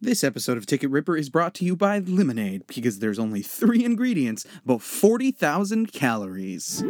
This episode of Ticket Ripper is brought to you by Lemonade because there's only three ingredients but 40,000 calories.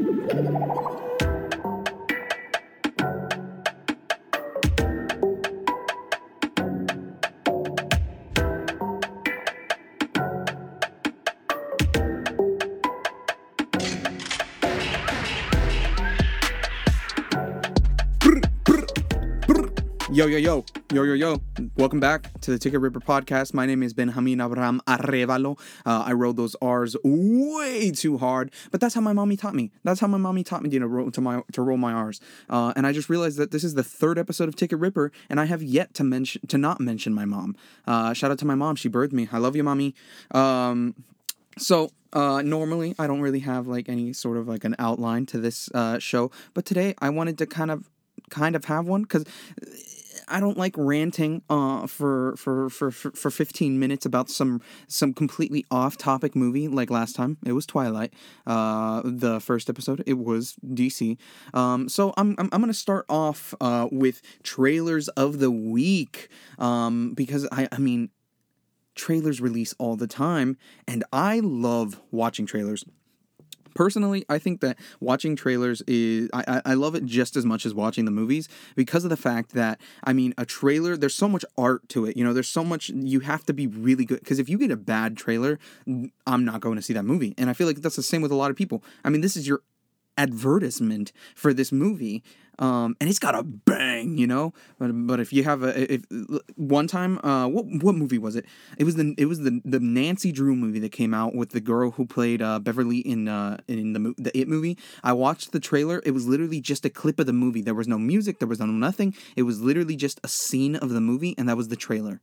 Yo, yo, yo, yo, yo, yo. Welcome back to the Ticket Ripper podcast. My name is Benjamin Abraham Arrevalo. Uh, I wrote those R's way too hard, but that's how my mommy taught me. That's how my mommy taught me to, roll, to, my, to roll my R's. Uh, and I just realized that this is the third episode of Ticket Ripper, and I have yet to mention to not mention my mom. Uh, shout out to my mom. She birthed me. I love you, mommy. Um, so uh, normally I don't really have like any sort of like an outline to this uh, show, but today I wanted to kind of kind of have one because I don't like ranting uh, for, for for for 15 minutes about some some completely off topic movie like last time. It was Twilight. Uh, the first episode it was DC. Um, so I'm I'm, I'm gonna start off uh, with trailers of the week um, because I I mean trailers release all the time and I love watching trailers personally, I think that watching trailers is I, I love it just as much as watching the movies because of the fact that I mean a trailer there's so much art to it. You know, there's so much you have to be really good because if you get a bad trailer, I'm not going to see that movie. And I feel like that's the same with a lot of people. I mean, this is your advertisement for this movie um, and it's got a bang, you know. But but if you have a if one time, uh, what what movie was it? It was the it was the the Nancy Drew movie that came out with the girl who played uh, Beverly in uh in the the It movie. I watched the trailer. It was literally just a clip of the movie. There was no music. There was no nothing. It was literally just a scene of the movie, and that was the trailer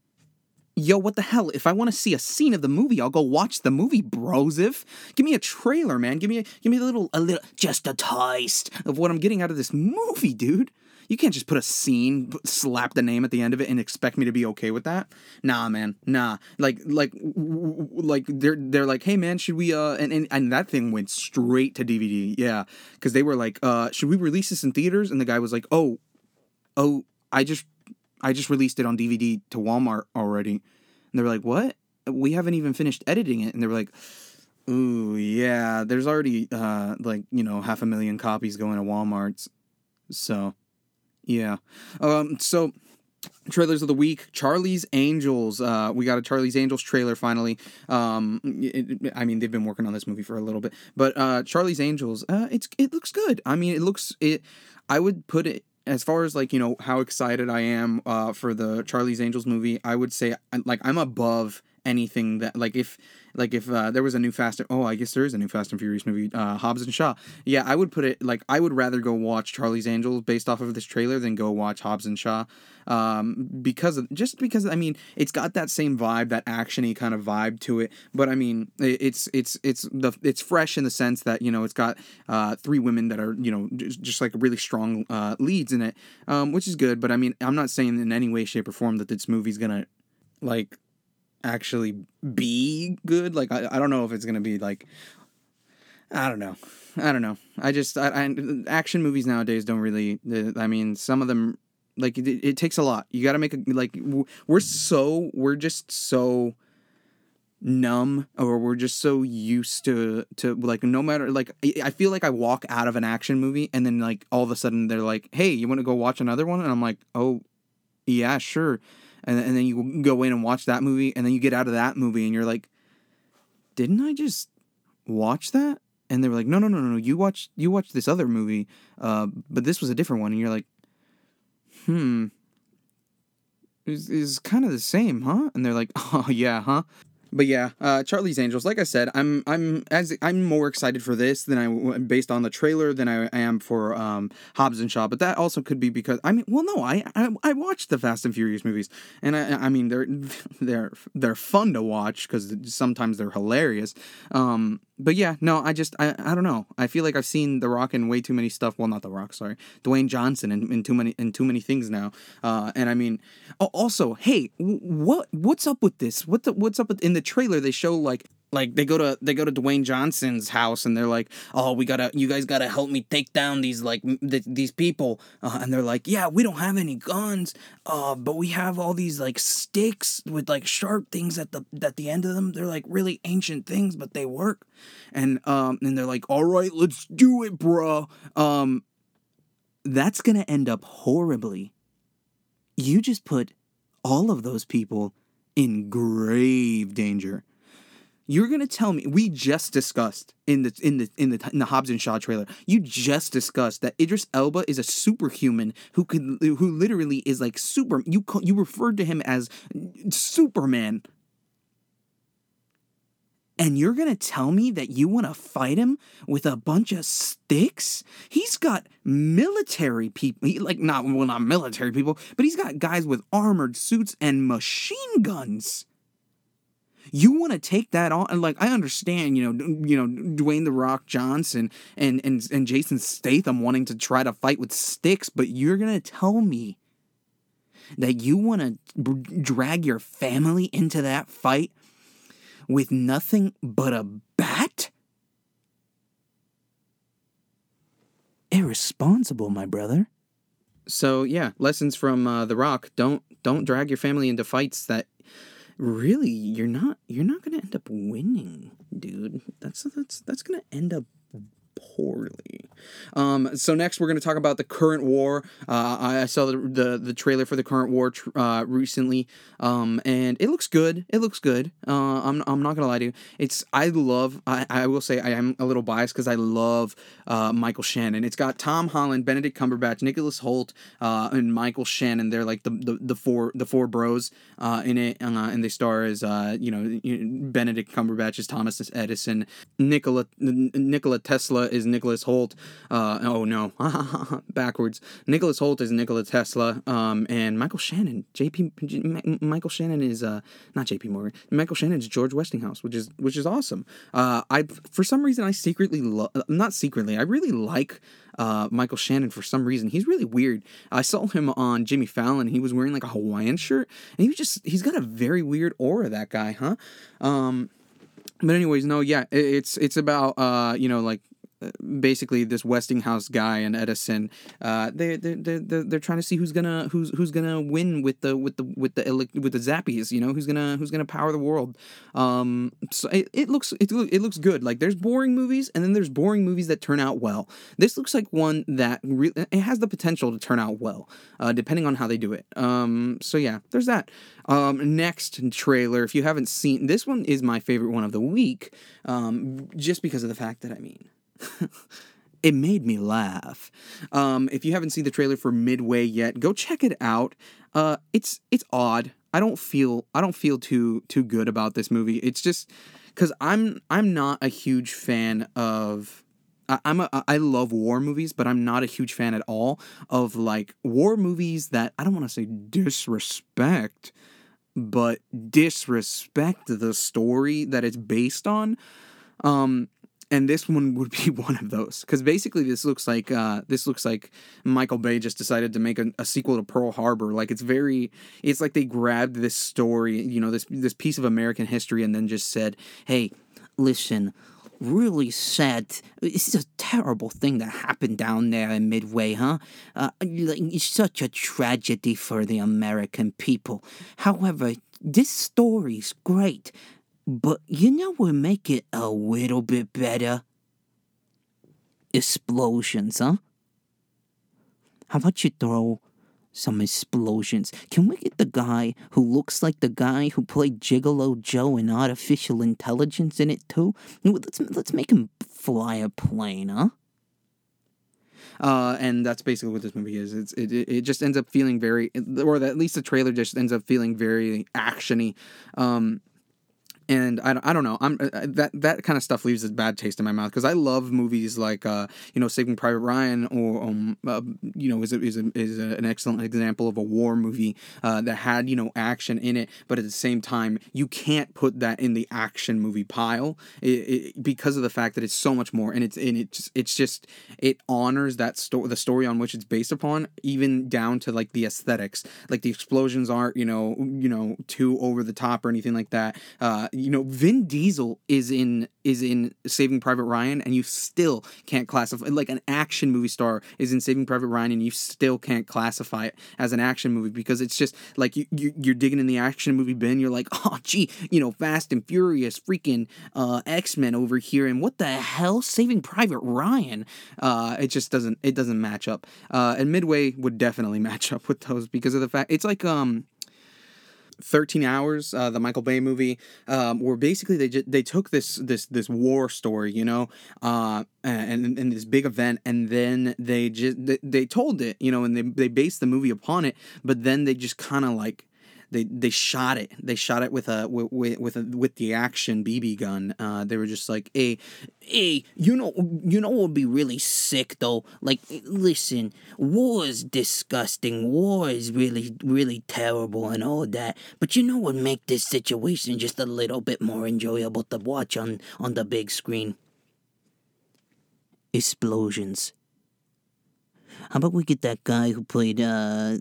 yo, what the hell? If I want to see a scene of the movie, I'll go watch the movie, bros. If give me a trailer, man. Give me a, give me a little a little just a taste of what I'm getting out of this movie, dude. You can't just put a scene, slap the name at the end of it, and expect me to be okay with that. Nah, man, nah. Like, like, like they're they're like, hey, man, should we? Uh, and and, and that thing went straight to DVD. Yeah, because they were like, uh, should we release this in theaters? And the guy was like, oh, oh, I just I just released it on DVD to Walmart already. And they were like, what? We haven't even finished editing it. And they were like, ooh, yeah, there's already uh, like, you know, half a million copies going to Walmart's. So, yeah. Um, so trailers of the week charlie's angels uh, we got a charlie's angels trailer finally um, it, i mean they've been working on this movie for a little bit but uh, charlie's angels uh, it's it looks good i mean it looks it i would put it as far as like you know how excited I am uh, for the Charlie's Angels movie, I would say like I'm above anything that like if like if uh, there was a new Fast oh I guess there is a new Fast and Furious movie uh, Hobbs and Shaw. Yeah I would put it like I would rather go watch Charlie's Angels based off of this trailer than go watch Hobbs and Shaw. Um, because of just because I mean it's got that same vibe that actiony kind of vibe to it. But I mean it's it's it's the it's fresh in the sense that you know it's got uh, three women that are you know just, just like really strong uh, leads in it um, which is good. But I mean I'm not saying in any way shape or form that this movie's gonna like actually be good. Like I, I don't know if it's gonna be like I don't know. I don't know. I just I, I action movies nowadays don't really. I mean, some of them like it, it takes a lot. You got to make a like we're so we're just so numb or we're just so used to to like no matter like I feel like I walk out of an action movie and then like all of a sudden they're like, "Hey, you want to go watch another one?" and I'm like, "Oh, yeah, sure." And, and then you go in and watch that movie and then you get out of that movie and you're like didn't i just watch that? And they were like no no no no you watched you watched this other movie uh, but this was a different one. And you're like hmm is is kind of the same huh? And they're like oh yeah huh but yeah, uh, Charlie's Angels. Like I said, I'm I'm as I'm more excited for this than I based on the trailer than I, am for um, Hobbs and Shaw. But that also could be because I mean, well, no, I I, I watched the Fast and Furious movies, and I I mean they're they're they're fun to watch because sometimes they're hilarious. Um, but yeah, no, I just I, I don't know. I feel like I've seen The Rock in way too many stuff. Well, not The Rock, sorry, Dwayne Johnson in, in too many in too many things now. Uh, and I mean, oh, also, hey, what what's up with this? What the what's up with, in the trailer? They show like Like they go to they go to Dwayne Johnson's house and they're like, "Oh, we gotta, you guys gotta help me take down these like th- these people." Uh, and they're like, "Yeah, we don't have any guns, uh, but we have all these like sticks with like sharp things at the at the end of them. They're like really ancient things, but they work." And um, and they're like, "All right, let's do it, bro." Um, that's gonna end up horribly. You just put all of those people in grave danger. You're gonna tell me we just discussed in the in the in the in the Hobbs and Shaw trailer. You just discussed that Idris Elba is a superhuman who could who literally is like super. You you referred to him as Superman, and you're gonna tell me that you want to fight him with a bunch of sticks? He's got military people, like not well not military people, but he's got guys with armored suits and machine guns you want to take that on and like i understand you know you know dwayne the rock johnson and and and jason statham wanting to try to fight with sticks but you're gonna tell me that you want to b- drag your family into that fight with nothing but a bat? Irresponsible my brother. So yeah lessons from uh, the rock. Don't don't drag your family into fights that really you're not you're not gonna end up winning dude. That's that's that's gonna end up poorly. Um so next we're gonna talk about the current war. Uh i, saw the, the the trailer for the current war tr- uh recently. Um and it looks good. It looks good. Uh i'm, I'm not gonna lie to you. It's i love i, I will say i am a little biased because i love uh michael shannon. It's got tom holland benedict cumberbatch nicholas hoult uh and michael shannon. They're like the the, the four the four bros uh in it. And they star as you know benedict cumberbatch is thomas edison nikola nikola tesla is nicholas hoult uh oh no backwards nicholas hoult is nikola tesla um and michael shannon jp J- M- michael shannon is uh not jp morgan michael shannon is george westinghouse which is which is awesome uh i for some reason i secretly lo- not secretly i really like uh, Michael Shannon for some reason. He's really weird. I saw him on Jimmy Fallon. He was wearing like a Hawaiian shirt, and he was just he's got a very weird aura. That guy, huh? Um, but anyways, no, yeah, it, it's it's about uh, you know, like basically this Westinghouse guy and Edison. Uh, they they they they're, trying to see who's gonna who's who's gonna win with the with the with the with the Zappies. You know who's gonna who's gonna power the world. Um, so it, it looks it, it looks good. Like there's boring movies and then there's boring movies that turn out well. This looks like one that re- it has the potential to turn out well, uh, depending on how they do it. Um, so yeah, there's that. Um, next trailer, if you haven't seen this one, is my favorite one of the week, um, just because of the fact that I mean. it made me laugh. Um, if you haven't seen the trailer for Midway yet, go check it out. Uh, it's it's odd. I don't feel I don't feel too too good about this movie. It's just because I'm I'm not a huge fan of. I- I'm a I love war movies, but I'm not a huge fan at all of like war movies that I don't want to say disrespect, but disrespect the story that it's based on. Um, and this one would be one of those because basically this looks like uh, this looks like Michael Bay just decided to make a, a, sequel to Pearl Harbor. Like it's very, it's like they grabbed this story, you know, this this piece of American history, and then just said, "Hey, listen." Really sad. This is a terrible thing that happened down there in Midway, huh? Uh, it's such a tragedy for the American people. However, this story's great. But you know what make it a little bit better? Explosions, huh? How about you throw some explosions? Can we get the guy who looks like the guy who played Gigolo Joe in Artificial Intelligence in it too? Let's let's make him fly a plane, huh? Uh, and that's basically what this movie is. It's it, it just ends up feeling very, or at least the trailer just ends up feeling very actiony. Um, and I, I don't know I'm uh, that that kind of stuff leaves a bad taste in my mouth because I love movies like uh, you know Saving Private Ryan or um, uh, you know is a, is, a, is a, an excellent example of a war movie uh, that had you know action in it but at the same time you can't put that in the action movie pile it, it, because of the fact that it's so much more and it's and it's it's just it honors that story the story on which it's based upon even down to like the aesthetics like the explosions aren't you know you know too over the top or anything like that uh, you know, Vin Diesel is in is in Saving Private Ryan, and you still can't classify like an action movie star is in Saving Private Ryan, and you still can't classify it as an action movie because it's just like you, you you're digging in the action movie bin. You're like, oh gee, you know, Fast and Furious, freaking uh, X Men over here, and what the hell, Saving Private Ryan? Uh, it just doesn't it doesn't match up. Uh, and Midway would definitely match up with those because of the fact it's like um 13 hours uh, the michael bay movie um, where basically they they took this this this war story you know uh, and, and this big event and then they just they, they told it you know and they, they based the movie upon it but then they just kind of like they they shot it. They shot it with a with with a, with the action BB gun. Uh, they were just like, hey, hey, you know, you know what would be really sick though. Like, listen, war is disgusting. War is really really terrible and all that. But you know what make this situation just a little bit more enjoyable to watch on on the big screen? Explosions. How about we get that guy who played uh,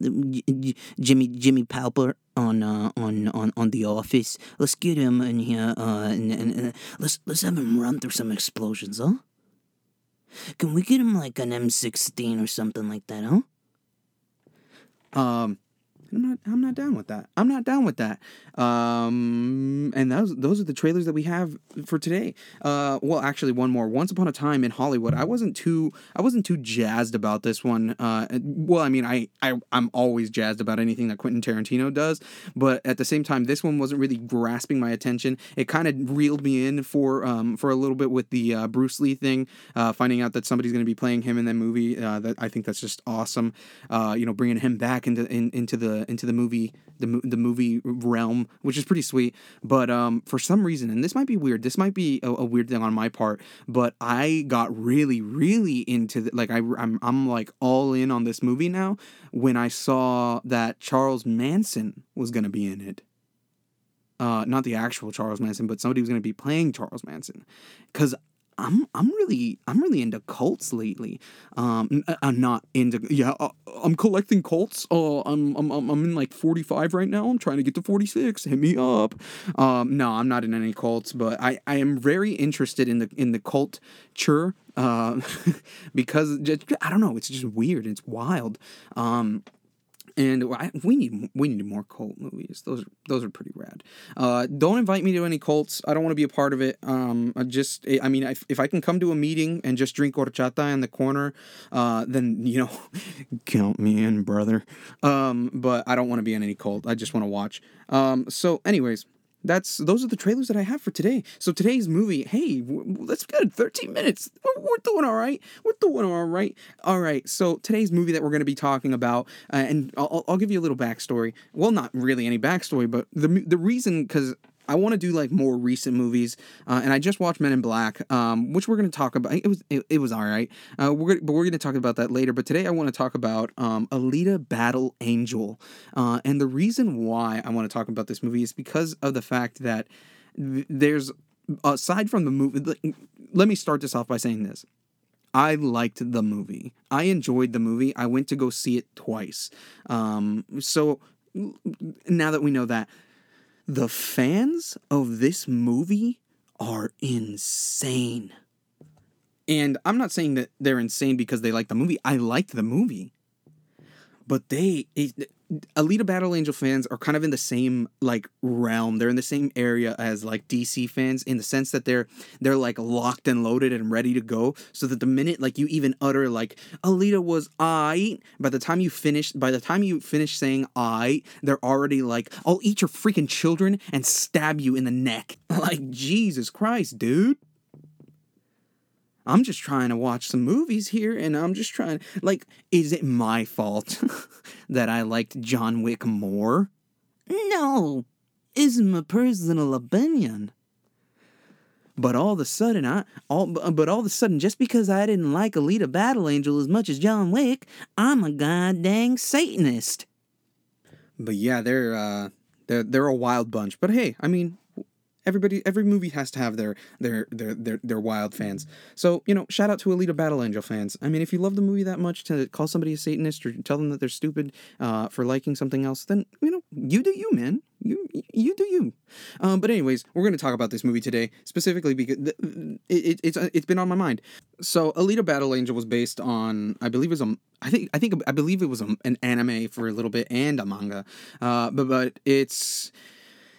Jimmy Jimmy Halpert on uh, on on on The Office? Let's get him in here uh, and, and, and let's let's have him run through some explosions, huh? Can we get him like an M16 or something like that, huh? Um, I'm not I'm not down with that. I'm not down with that. Um, and those those are the trailers that we have for today. Uh, well, actually, one more. Once upon a time in Hollywood. I wasn't too I wasn't too jazzed about this one. Uh, well, I mean, I, I I'm always jazzed about anything that Quentin Tarantino does, but at the same time, this one wasn't really grasping my attention. It kind of reeled me in for um for a little bit with the uh, Bruce Lee thing, uh, finding out that somebody's going to be playing him in that movie. Uh, that I think that's just awesome. Uh, you know, bringing him back into in, into the into the movie the the movie realm, which is pretty sweet. But um, for some reason, and this might be weird, this might be a, a weird thing on my part, but I got really really into the, like I I'm I'm like all in on this movie now when I saw that Charles Manson was gonna be in it. Uh, not the actual Charles Manson, but somebody was going to be playing Charles Manson, because I'm I'm really I'm really into cults lately. Um, uh, I'm not into yeah. Uh, I'm collecting cults. Uh, I'm I'm I'm in like 45 right now. I'm trying to get to 46. Hit me up. Um, no, I'm not in any cults, but I I am very interested in the in the culture. Uh, because just, I don't know. It's just weird. It's wild. Um, and I, we need we need more cult movies. Those are those are pretty rad. Uh, don't invite me to any cults. I don't want to be a part of it. Um, I just I mean if, if I can come to a meeting and just drink horchata in the corner, uh, then you know, count me in, brother. Um, but I don't want to be in any cult. I just want to watch. Um, so anyways, that's those are the trailers that I have for today. So today's movie, hey, that's good. 13 minutes. We're, we're, doing all right. We're doing all right. All right. So today's movie that we're going to be talking about, uh, and I'll, I'll give you a little backstory. Well, not really any backstory, but the the reason because I want to do like more recent movies, uh, and I just watched Men in Black, um, which we're going to talk about. It was it, it was all right. Uh, we're but we're going to talk about that later. But today I want to talk about um, Alita Battle Angel, uh, and the reason why I want to talk about this movie is because of the fact that there's aside from the movie. Let me start this off by saying this. I liked the movie. I enjoyed the movie. I went to go see it twice. Um, so now that we know that, the fans of this movie are insane. And I'm not saying that they're insane because they like the movie. I liked the movie. But they, it, Alita Battle Angel fans are kind of in the same like realm. They're in the same area as like DC fans in the sense that they're they're like locked and loaded and ready to go. So that the minute like you even utter like Alita was I, by the time you finish by the time you finish saying I, they're already like, I'll eat your freaking children and stab you in the neck. like Jesus Christ, dude. I'm just trying to watch some movies here and I'm just trying like is it my fault that I liked John Wick more? No. It's my personal opinion. But all of a sudden, I all but all of a sudden, just because I didn't like Alita Battle Angel as much as John Wick, I'm a goddamn Satanist. But yeah, they're uh, they're they're a wild bunch. But hey, I mean, everybody every movie has to have their their their their, their wild fans so you know shout out to alita battle angel fans i mean if you love the movie that much to call somebody a satanist or tell them that they're stupid uh, for liking something else then you know you do you man you you do you. Um, but anyways, we're gonna talk about this movie today specifically because it, it, it's it's been on my mind. So Alita Battle Angel was based on I believe it was a I think I think I believe it was a, an anime for a little bit and a manga, uh, but but it's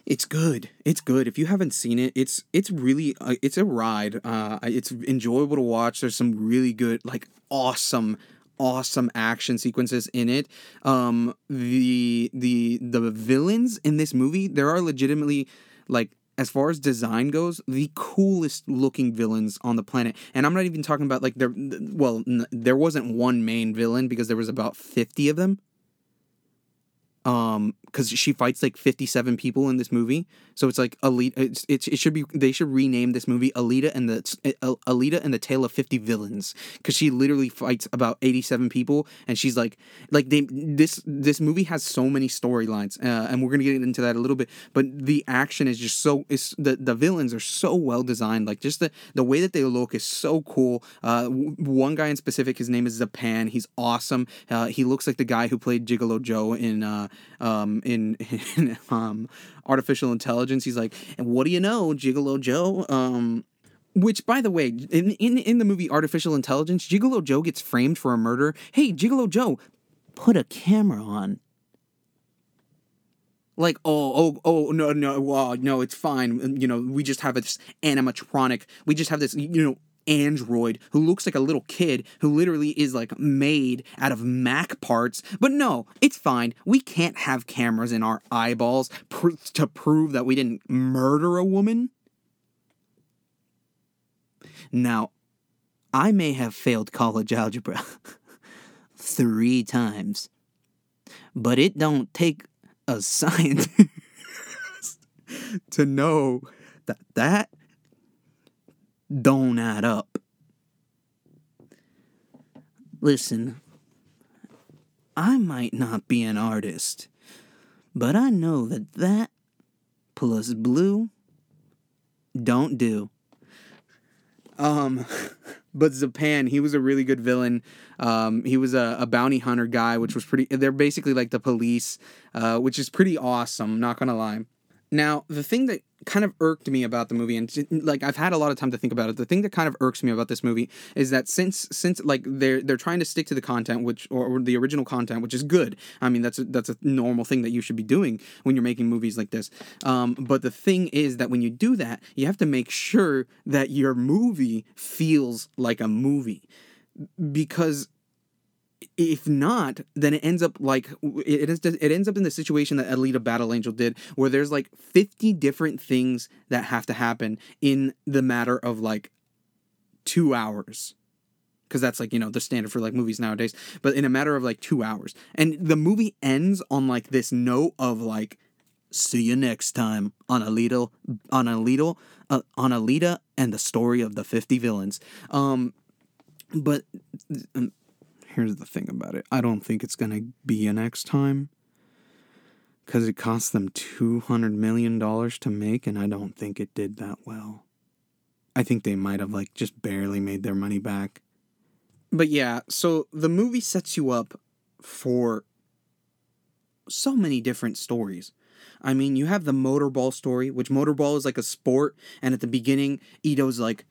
it's good. It's good. If you haven't seen it, it's it's really uh, it's a ride. Uh, it's enjoyable to watch. There's some really good, like awesome, awesome action sequences in it. Um, the the the villains in this movie, there are legitimately like as far as design goes, the coolest looking villains on the planet. And I'm not even talking about like there. Well, n- there wasn't one main villain because there was about fifty of them um because she fights like 57 people in this movie. So it's like Alita it's, it, should be they should rename this movie Alita and the uh, Alita and the Tale of 50 Villains. Because she literally fights about 87 people and she's like like they this this movie has so many storylines uh, and we're gonna get into that a little bit but the action is just so is the the villains are so well designed like just the the way that they look is so cool. Uh one guy in specific his name is Zapan he's awesome. Uh, he looks like the guy who played Gigolo Joe in uh um, in, in um, artificial intelligence. He's like, and what do you know, Gigolo Joe? Um, which, by the way, in, in in the movie Artificial Intelligence, Gigolo Joe gets framed for a murder. Hey, Gigolo Joe, put a camera on. Like, oh, oh, oh, no, no, no, it's fine. You know, we just have this animatronic. We just have this, you know, android who looks like a little kid who literally is like made out of Mac parts. But no, it's fine. We can't have cameras in our eyeballs pr- to prove that we didn't murder a woman. Now, I may have failed college algebra three times, but it don't take a scientist to know that that don't add up. Listen, I might not be an artist, but I know that that plus blue don't do. Um, but Zapan, he was a really good villain. Um, he was a, a, bounty hunter guy, which was pretty. They're basically like the police, uh, which is pretty awesome. Not gonna lie. Now, the thing that kind of irked me about the movie, and like I've had a lot of time to think about it, the thing that kind of irks me about this movie is that since since like they're they're trying to stick to the content, which or, or the original content, which is good. I mean, that's a, that's a normal thing that you should be doing when you're making movies like this. Um, but the thing is that when you do that, you have to make sure that your movie feels like a movie because if not, then it ends up like it is. It ends up in the situation that Alita Battle Angel did, where there's like fifty different things that have to happen in the matter of like two hours, because that's like you know the standard for like movies nowadays. But in a matter of like two hours, and the movie ends on like this note of like, "See you next time on Alita, on Alita, uh, on Alita, and the story of the fifty villains." Um, but. Um, here's the thing about it. I don't think it's gonna be a next time. Cause it cost them two hundred million dollars to make, and I don't think it did that well. I think they might have like just barely made their money back. But yeah, so the movie sets you up for so many different stories. I mean, you have the motorball story, which motorball is like a sport, and at the beginning, Ido's like,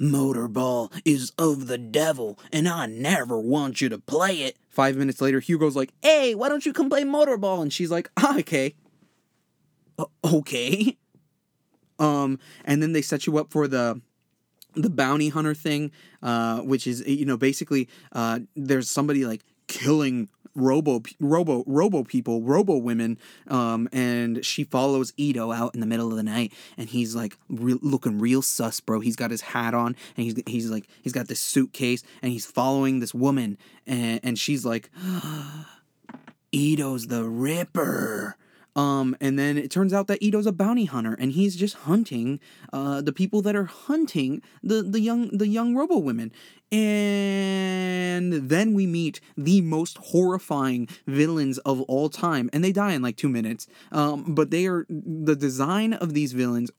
Motorball is of the devil, and I never want you to play it. Five minutes later, Hugo's like, Hey, why don't you come play motorball? And she's like, ah, Okay. Uh, okay. Um, and then they set you up for the the bounty hunter thing, uh, which is you know basically uh, there's somebody like killing robo robo robo people robo women um and she follows ido out in the middle of the night and he's like re- looking real sus bro. He's got his hat on and he's he's like he's got this suitcase and he's following this woman and and she's like ido's the ripper um, and then it turns out that Ido's a bounty hunter, and he's just hunting uh, the people that are hunting the the young the young robo women. And then we meet the most horrifying villains of all time, and they die in like two minutes. Um, but they are the design of these villains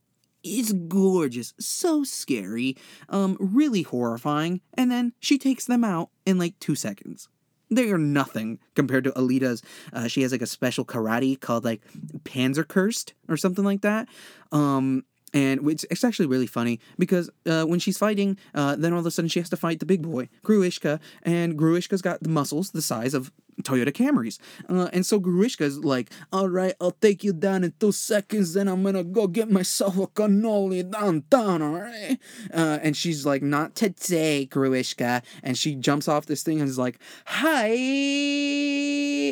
is gorgeous, so scary, um, really horrifying, and then she takes them out in like two seconds. They are nothing compared to Alita's. Uh, she has like a special karate called like Panzer Kunst or something like that. Um, and it's, it's actually really funny because uh, when she's fighting, uh, then all of a sudden she has to fight the big boy, Grewishka, and Grewishka's got the muscles the size of Toyota Camrys. Uh, and so Grewishka's like, all right, I'll take you down in two seconds, then I'm gonna go get myself a cannoli downtown, all right? Uh, and she's like, not today, Grewishka. And she jumps off this thing and is like, hi.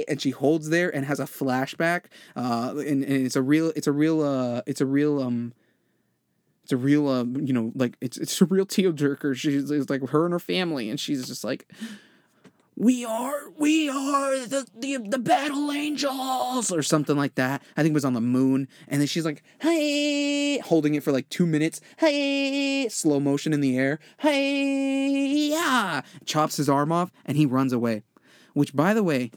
And she holds there and has a flashback. Uh, and, and it's a real, it's a real, uh, it's a real, um, a real, uh, you know, like it's it's a real tearjerker. She's it's like her and her family, and she's just like, "We are, we are the, the the battle angels," or something like that. I think it was on the moon, and then she's like, "Hey," holding it for like two minutes. Hey, slow motion in the air. Hey, yeah, chops his arm off, and he runs away. Which, by the way,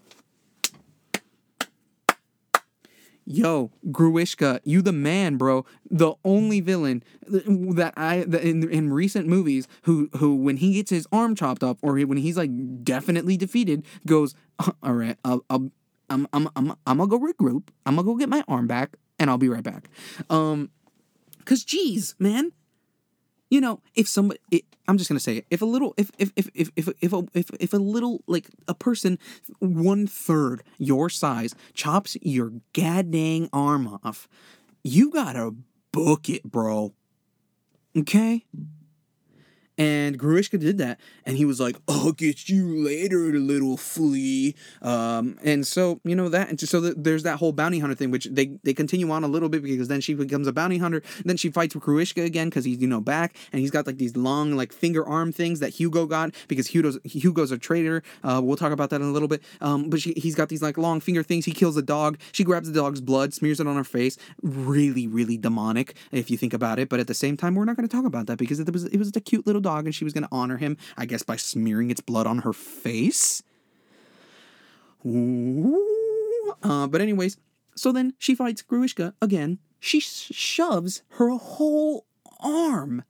Yo, Grewishka, you the man, bro. The only villain that I that in in recent movies who who when he gets his arm chopped off or when he's like definitely defeated goes, all right, I'll, I'll I'm I'm I'm I'm gonna go regroup. I'm gonna go get my arm back, and I'll be right back. Um, cause geez, man, you know, if somebody, it, I'm just gonna say it. If a little, if if if if if if a, if, if a little like a person one third your size chops your goddamn arm off, you gotta book it, bro. Okay. And Grewishka did that, and he was like, "I'll get you later, little flea." Um, and so you know that, and so the, there's that whole bounty hunter thing, which they they continue on a little bit because then she becomes a bounty hunter. Then she fights with Grewishka again because he's you know back, and he's got like these long like finger arm things that Hugo got because Hugo's Hugo's a traitor. Uh, we'll talk about that in a little bit. Um, but she, he's got these like long finger things. He kills a dog. She grabs the dog's blood, smears it on her face. Really, really demonic if you think about it. But at the same time, we're not going to talk about that because it was it was a cute little dog and she was going to honor him, I guess, by smearing its blood on her face. Ooh. Uh, but, anyways, so then she fights Grewishka again. She sh- shoves her whole arm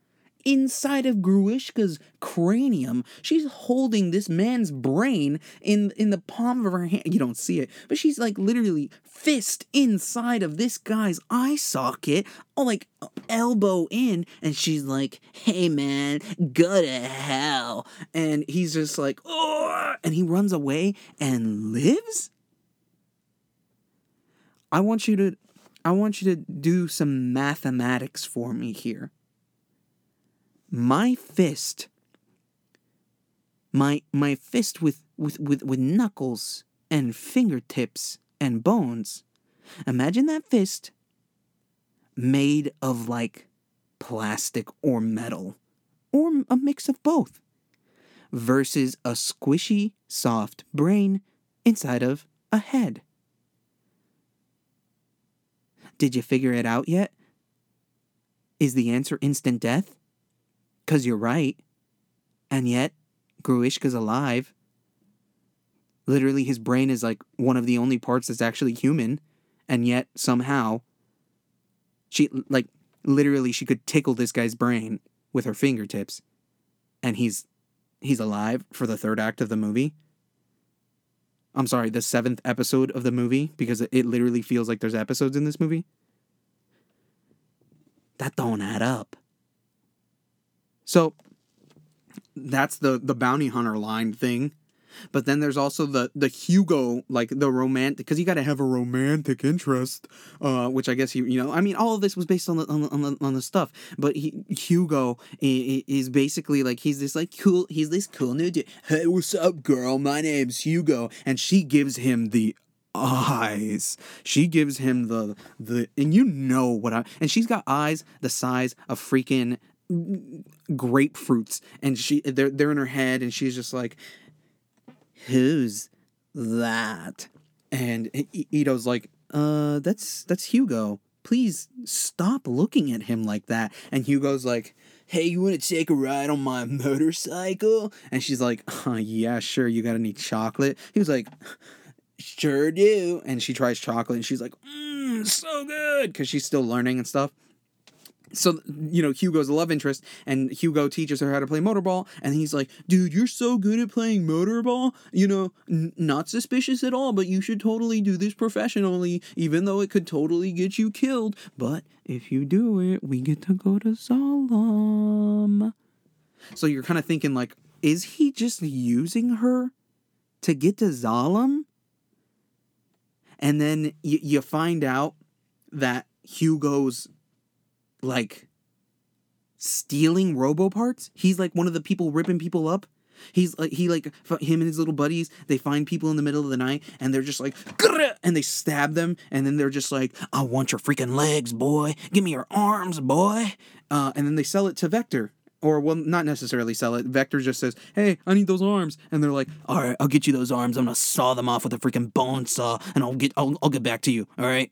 inside of Grewishka's cranium. She's holding this man's brain in in the palm of her hand. You don't see it, but she's like literally fist inside of this guy's eye socket, like elbow in, and she's like, "Hey man, go to hell." And he's just like, "Oh!" and he runs away and lives. I want you to I want you to do some mathematics for me here my fist my my fist with with with, with knuckles and fingertips and bones imagine that fist made of like plastic or metal or a mix of both versus a squishy soft brain inside of a head. Did you figure it out yet? Is the answer instant death because you're right. And yet, Grewishka's alive. Literally, his brain is like one of the only parts that's actually human. And yet, somehow, she, like, literally, she could tickle this guy's brain with her fingertips. And he's, he's alive for the third act of the movie. I'm sorry, the seventh episode of the movie, because it literally feels like there's episodes in this movie. That don't add up. So that's the the bounty hunter line thing. But then there's also the the Hugo, like the romantic, because you got to have a romantic interest, uh, which I guess he, you know, I mean, all of this was based on the on the, on the, on the stuff. But he, Hugo is basically like he's this like cool, he's this cool new dude. Hey, what's up, girl? My name's Hugo, and she gives him the eyes. She gives him the the and you know what I and she's got eyes the size of freaking grapefruits and she they're they're in her head and she's just like who's that? And Ido's like uh that's that's Hugo. Please stop looking at him like that. And Hugo's like hey you want to take a ride on my motorcycle? And she's like uh, yeah sure. You got any chocolate? He was like sure do. And she tries chocolate and she's like mm, so good. Because she's still learning and stuff so you know hugo's a love interest and hugo teaches her how to play motorball and he's like dude you're so good at playing motorball you know n- not suspicious at all but you should totally do this professionally even though it could totally get you killed but if you do it we get to go to Zalem. so you're kind of thinking like is he just using her to get to Zalem? and then y- you find out that hugo's like stealing robo parts. He's like one of the people ripping people up. He's like he like him and his little buddies. They find people in the middle of the night and they're just like and they stab them and then they're just like I want your freaking legs, boy. Give me your arms, boy. Uh, and then they sell it to Vector. Or well, not necessarily sell it. Vector just says, "Hey, I need those arms," and they're like, "All right, I'll get you those arms. I'm gonna saw them off with a freaking bone saw, and I'll get, I'll, I'll get back to you. All right?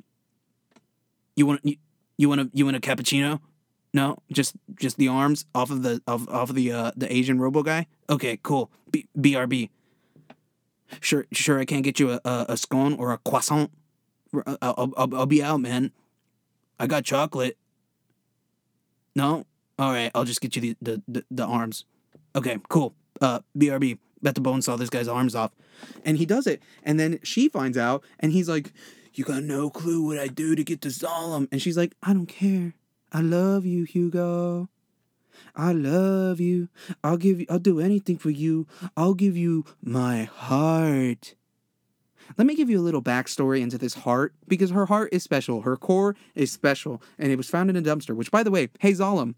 You want, you, you want a you want a cappuccino? No, just just the arms off of the off, off of the uh, the Asian robo guy. Okay, cool. B- BRB. Sure, sure. I can't get you a, a, a scone or a croissant. I'll, I'll, I'll, I'll be out, man. I got chocolate. No, all right. I'll just get you the the, the, the arms. Okay, cool. Uh, BRB. Bet the bone saw this guy's arms off, and he does it. And then she finds out, and he's like, "You got no clue what I do to get to Zalem." And she's like, "I don't care. I love you, Hugo. I love you. I'll give you I'll do anything for you. I'll give you my heart. Let me give you a little backstory into this heart because her heart is special. Her core is special, and it was found in a dumpster. Which, by the way, hey Zalem,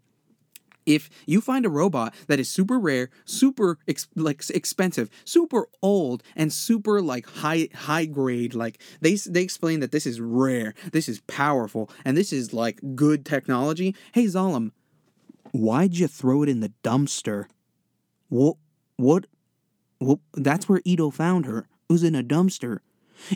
if you find a robot that is super rare, super ex- like expensive, super old, and super like high high grade, like they they explain that this is rare, this is powerful, and this is like good technology. Hey Zalem, why'd you throw it in the dumpster? What what? Well, that's where Ido found her. It was in a dumpster.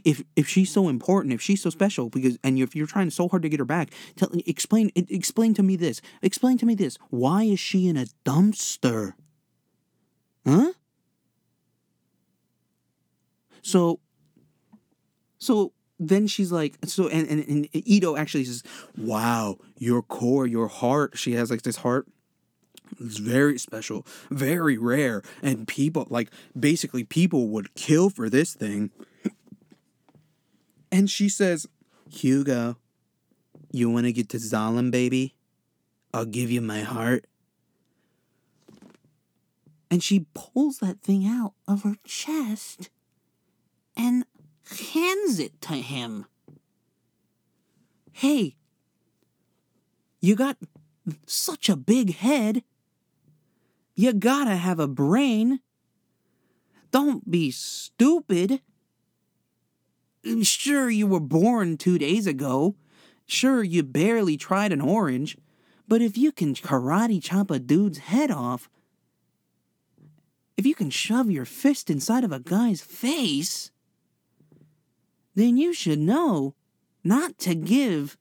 If if she's so important, if she's so special, because and if you're trying so hard to get her back, tell explain explain to me this. Explain to me this. Why is she in a dumpster? Huh? So so then she's like so and, and, and Ido actually says, Wow, your core, your heart. She has like this heart it's very special, very rare, and people like basically people would kill for this thing. And she says, Hugo, you want to get to Zalem, baby? I'll give you my heart. And she pulls that thing out of her chest and hands it to him. Hey, you got such a big head. You gotta have a brain. Don't be stupid. Sure, you were born two days ago. Sure, you barely tried an orange. But if you can karate chop a dude's head off, if you can shove your fist inside of a guy's face, then you should know not to give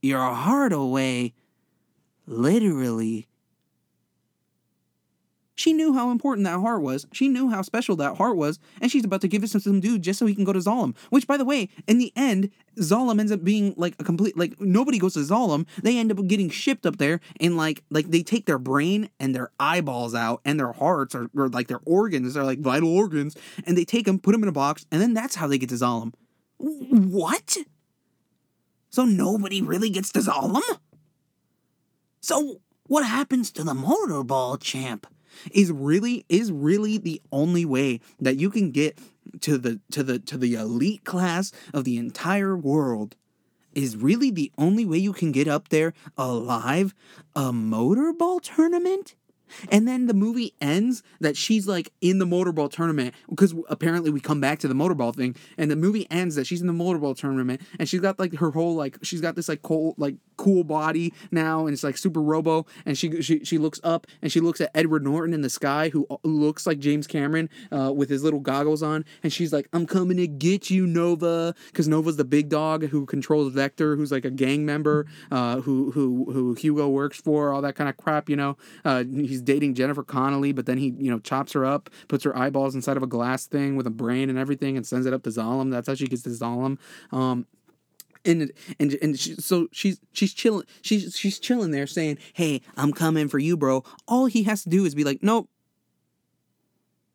your heart away literally. She knew how important that heart was. She knew how special that heart was, and she's about to give it to some dude just so he can go to Zalem. Which, by the way, in the end, Zalem ends up being like a complete like nobody goes to Zalem. They end up getting shipped up there, and like like they take their brain and their eyeballs out, and their hearts or, or like their organs they're like vital organs, and they take them, put them in a box, and then that's how they get to Zalem. What? So nobody really gets to Zalem? So what happens to the motorball champ? Is really is really the only way that you can get to the to the to the elite class of the entire world. Is really the only way you can get up there alive a motorball tournament? And then the movie ends that she's like in the motorball tournament because apparently we come back to the motorball thing, and the movie ends that she's in the motorball tournament and she's got like her whole like she's got this like cool like cool body now and it's like super robo and she she she looks up and she looks at Edward Norton in the sky who looks like James Cameron uh, with his little goggles on and she's like I'm coming to get you Nova because Nova's the big dog who controls Vector who's like a gang member uh, who who who Hugo works for all that kind of crap you know? Uh, he's dating Jennifer Connelly, but then he, you know, chops her up, puts her eyeballs inside of a glass thing with a brain and everything, and sends it up to Zalem. That's how she gets to Zalem. Um, and and and she, so she's she's chilling she's she's chilling there saying hey i'm coming for you bro all he has to do is be like nope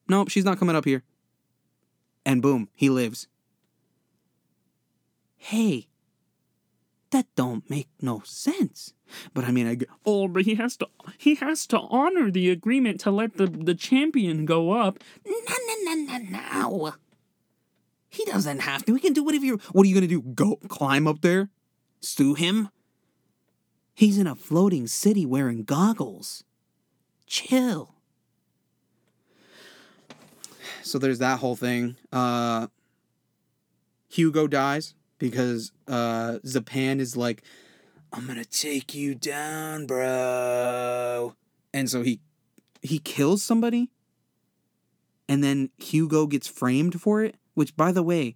nope she's not coming up here and boom he lives hey that don't make no sense. But i mean i Oh, but he has to he has to honor the agreement to let the, the champion go up. no no no no no. He doesn't have to. He can do whatever you what are you gonna do go climb up there? Sue him? He's in a floating city wearing goggles. Chill. So there's that whole thing. Uh hugo dies because uh zapan is like i'm gonna take you down bro. And so he he kills somebody and then hugo gets framed for it which by the way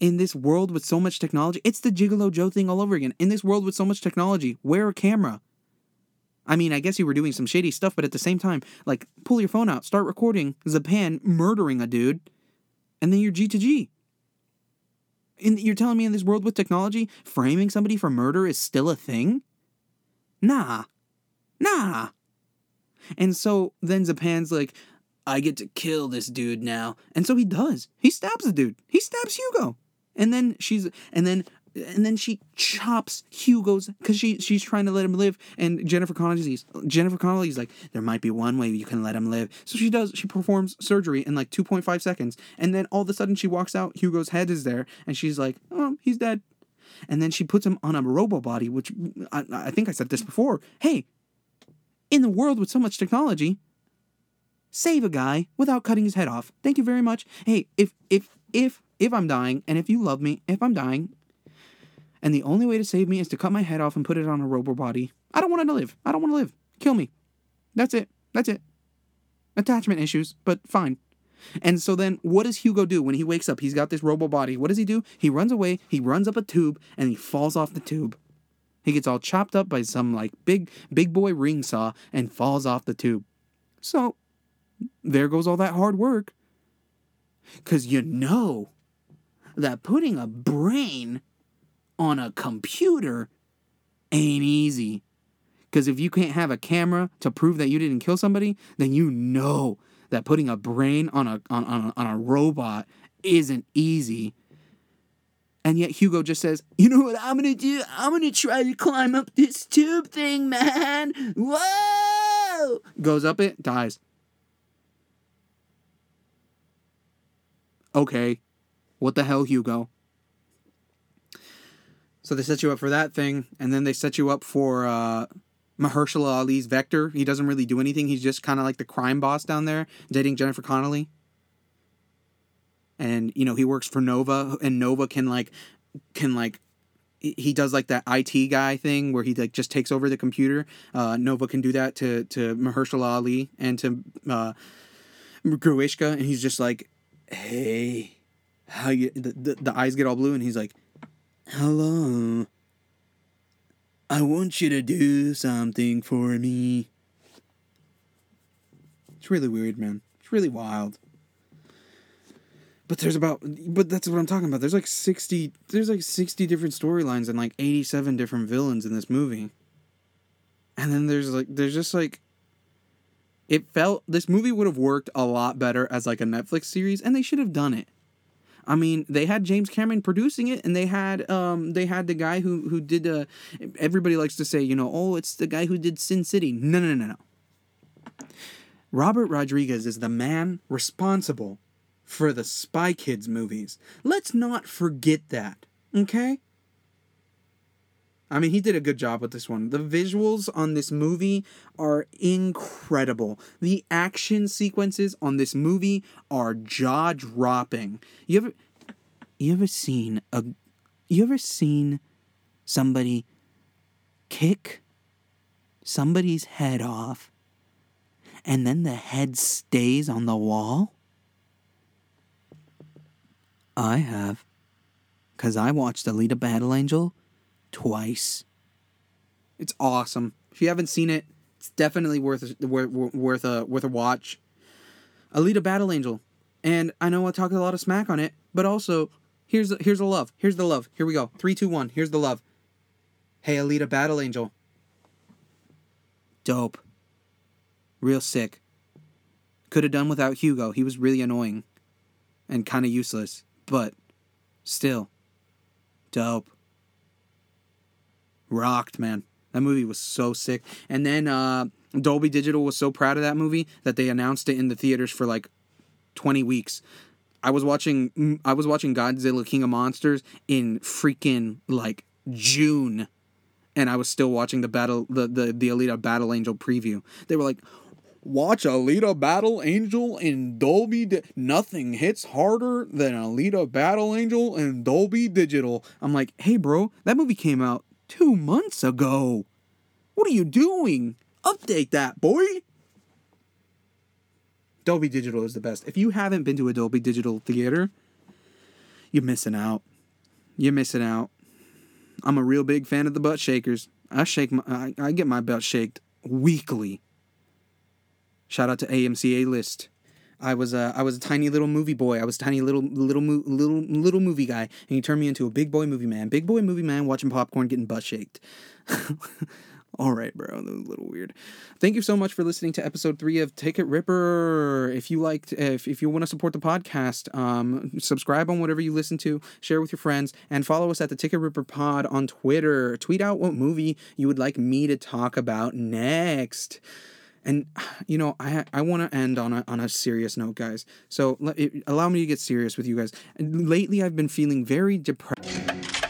in this world with so much technology it's the gigolo joe thing all over again. In this world with so much technology wear a camera. I mean, I guess you were doing some shady stuff, but at the same time, like, pull your phone out, start recording Zapan murdering a dude, and then you're G to G. And you're telling me in this world with technology, framing somebody for murder is still a thing? Nah. Nah. And so then Zapan's like, I get to kill this dude now. And so he does. He stabs the dude. He stabs Hugo. And then she's and then and then she chops Hugo's because she she's trying to let him live. And Jennifer Connelly's Jennifer Connelly's like, there might be one way you can let him live. So she does. She performs surgery in like two point five seconds, and then all of a sudden she walks out. Hugo's head is there, and she's like, oh, he's dead. And then she puts him on a robo body, which I, I think I said this before. Hey, in the world with so much technology, save a guy without cutting his head off. Thank you very much. Hey, if if if if I'm dying and if you love me, if I'm dying, and the only way to save me is to cut my head off and put it on a robo body, I don't want to live. I don't want to live. Kill me. That's it. That's it. Attachment issues, but fine. And so then what does Hugo do when he wakes up? He's got this robo body. What does he do? He runs away, he runs up a tube, and he falls off the tube. He gets all chopped up by some like big big boy ring saw and falls off the tube. So there goes all that hard work. Cause you know that putting a brain on a computer ain't easy. Because if you can't have a camera to prove that you didn't kill somebody, then you know that putting a brain on a on, on, a, on a robot isn't easy. And yet Hugo just says, "You know what I'm gonna do? I'm gonna try to climb up this tube thing, man. Whoa!" Goes up it, dies. Okay, what the hell, Hugo? So they set you up for that thing, and then they set you up for uh, Mahershala Ali's Vector. He doesn't really do anything. He's just kind of like the crime boss down there, dating Jennifer Connelly. And you know he works for Nova, and Nova can like can like he does like that IT guy thing where he like just takes over the computer. Uh, Nova can do that to to Mahershala Ali and to uh, Grewishka, and he's just like, "Hey, how you?" The, the, the eyes get all blue, and he's like, Hello. I want you to do something for me. It's really weird, man. It's really wild. But there's about but that's what I'm talking about. There's like 60 there's like 60 different storylines and like 87 different villains in this movie. And then there's like there's just like it felt this movie would have worked a lot better as like a Netflix series and they should have done it. I mean, they had James Cameron producing it, and they had um they had the guy who who did uh everybody likes to say you know oh it's the guy who did Sin City. No no no no no. Robert Rodriguez is the man responsible for the Spy Kids movies. Let's not forget that. Okay. I mean, he did a good job with this one. The visuals on this movie are incredible. The action sequences on this movie are jaw dropping. You ever, you ever seen a, you ever seen somebody kick somebody's head off, and then the head stays on the wall? I have, cause I watched Alita Battle Angel twice. It's awesome. If you haven't seen it, it's definitely worth a, worth worth a worth a watch. Alita Battle Angel, and I know I talk a lot of smack on it, but also Here's here's the love. Here's the love. Here we go. Three, two, one. Here's the love. Hey, Alita Battle Angel. Dope. Real sick. Could have done without Hugo. He was really annoying and kind of useless, but still dope. Rocked, man. That movie was so sick. And then uh, Dolby Digital was so proud of that movie that they announced it in the theaters for like 20 weeks. I was watching mm, I was watching Godzilla King of Monsters in freaking like June and I was still watching the battle the the, the Alita Battle Angel preview. They were like Watch Alita Battle Angel in Dolby. Di- Nothing hits harder than Alita Battle Angel in Dolby Digital. I'm like, hey, bro, that movie came out two months ago. What are you doing? Update that, boy. Dolby Digital is the best. If you haven't been to a Dolby Digital theater, you're missing out. You're missing out. I'm a real big fan of the butt shakers. I shake my, I, I get my butt shaked weekly. Shout out to AMC A List. I was a I was a tiny little movie boy. I was a tiny little little little little movie guy, and he turned me into a big boy movie man. Big boy movie man, watching popcorn, getting butt shaked. All right, bro. That was a little weird. Thank you so much for listening to episode three of Ticket Ripper. If you liked, if, if you want to support the podcast, um, subscribe on whatever you listen to, share with your friends, and follow us at the Ticket Ripper Pod on Twitter. Tweet out what movie you would like me to talk about next. And you know, I I want to end on a on a serious note, guys. So allow me to get serious with you guys. And Lately, I've been feeling very depressed.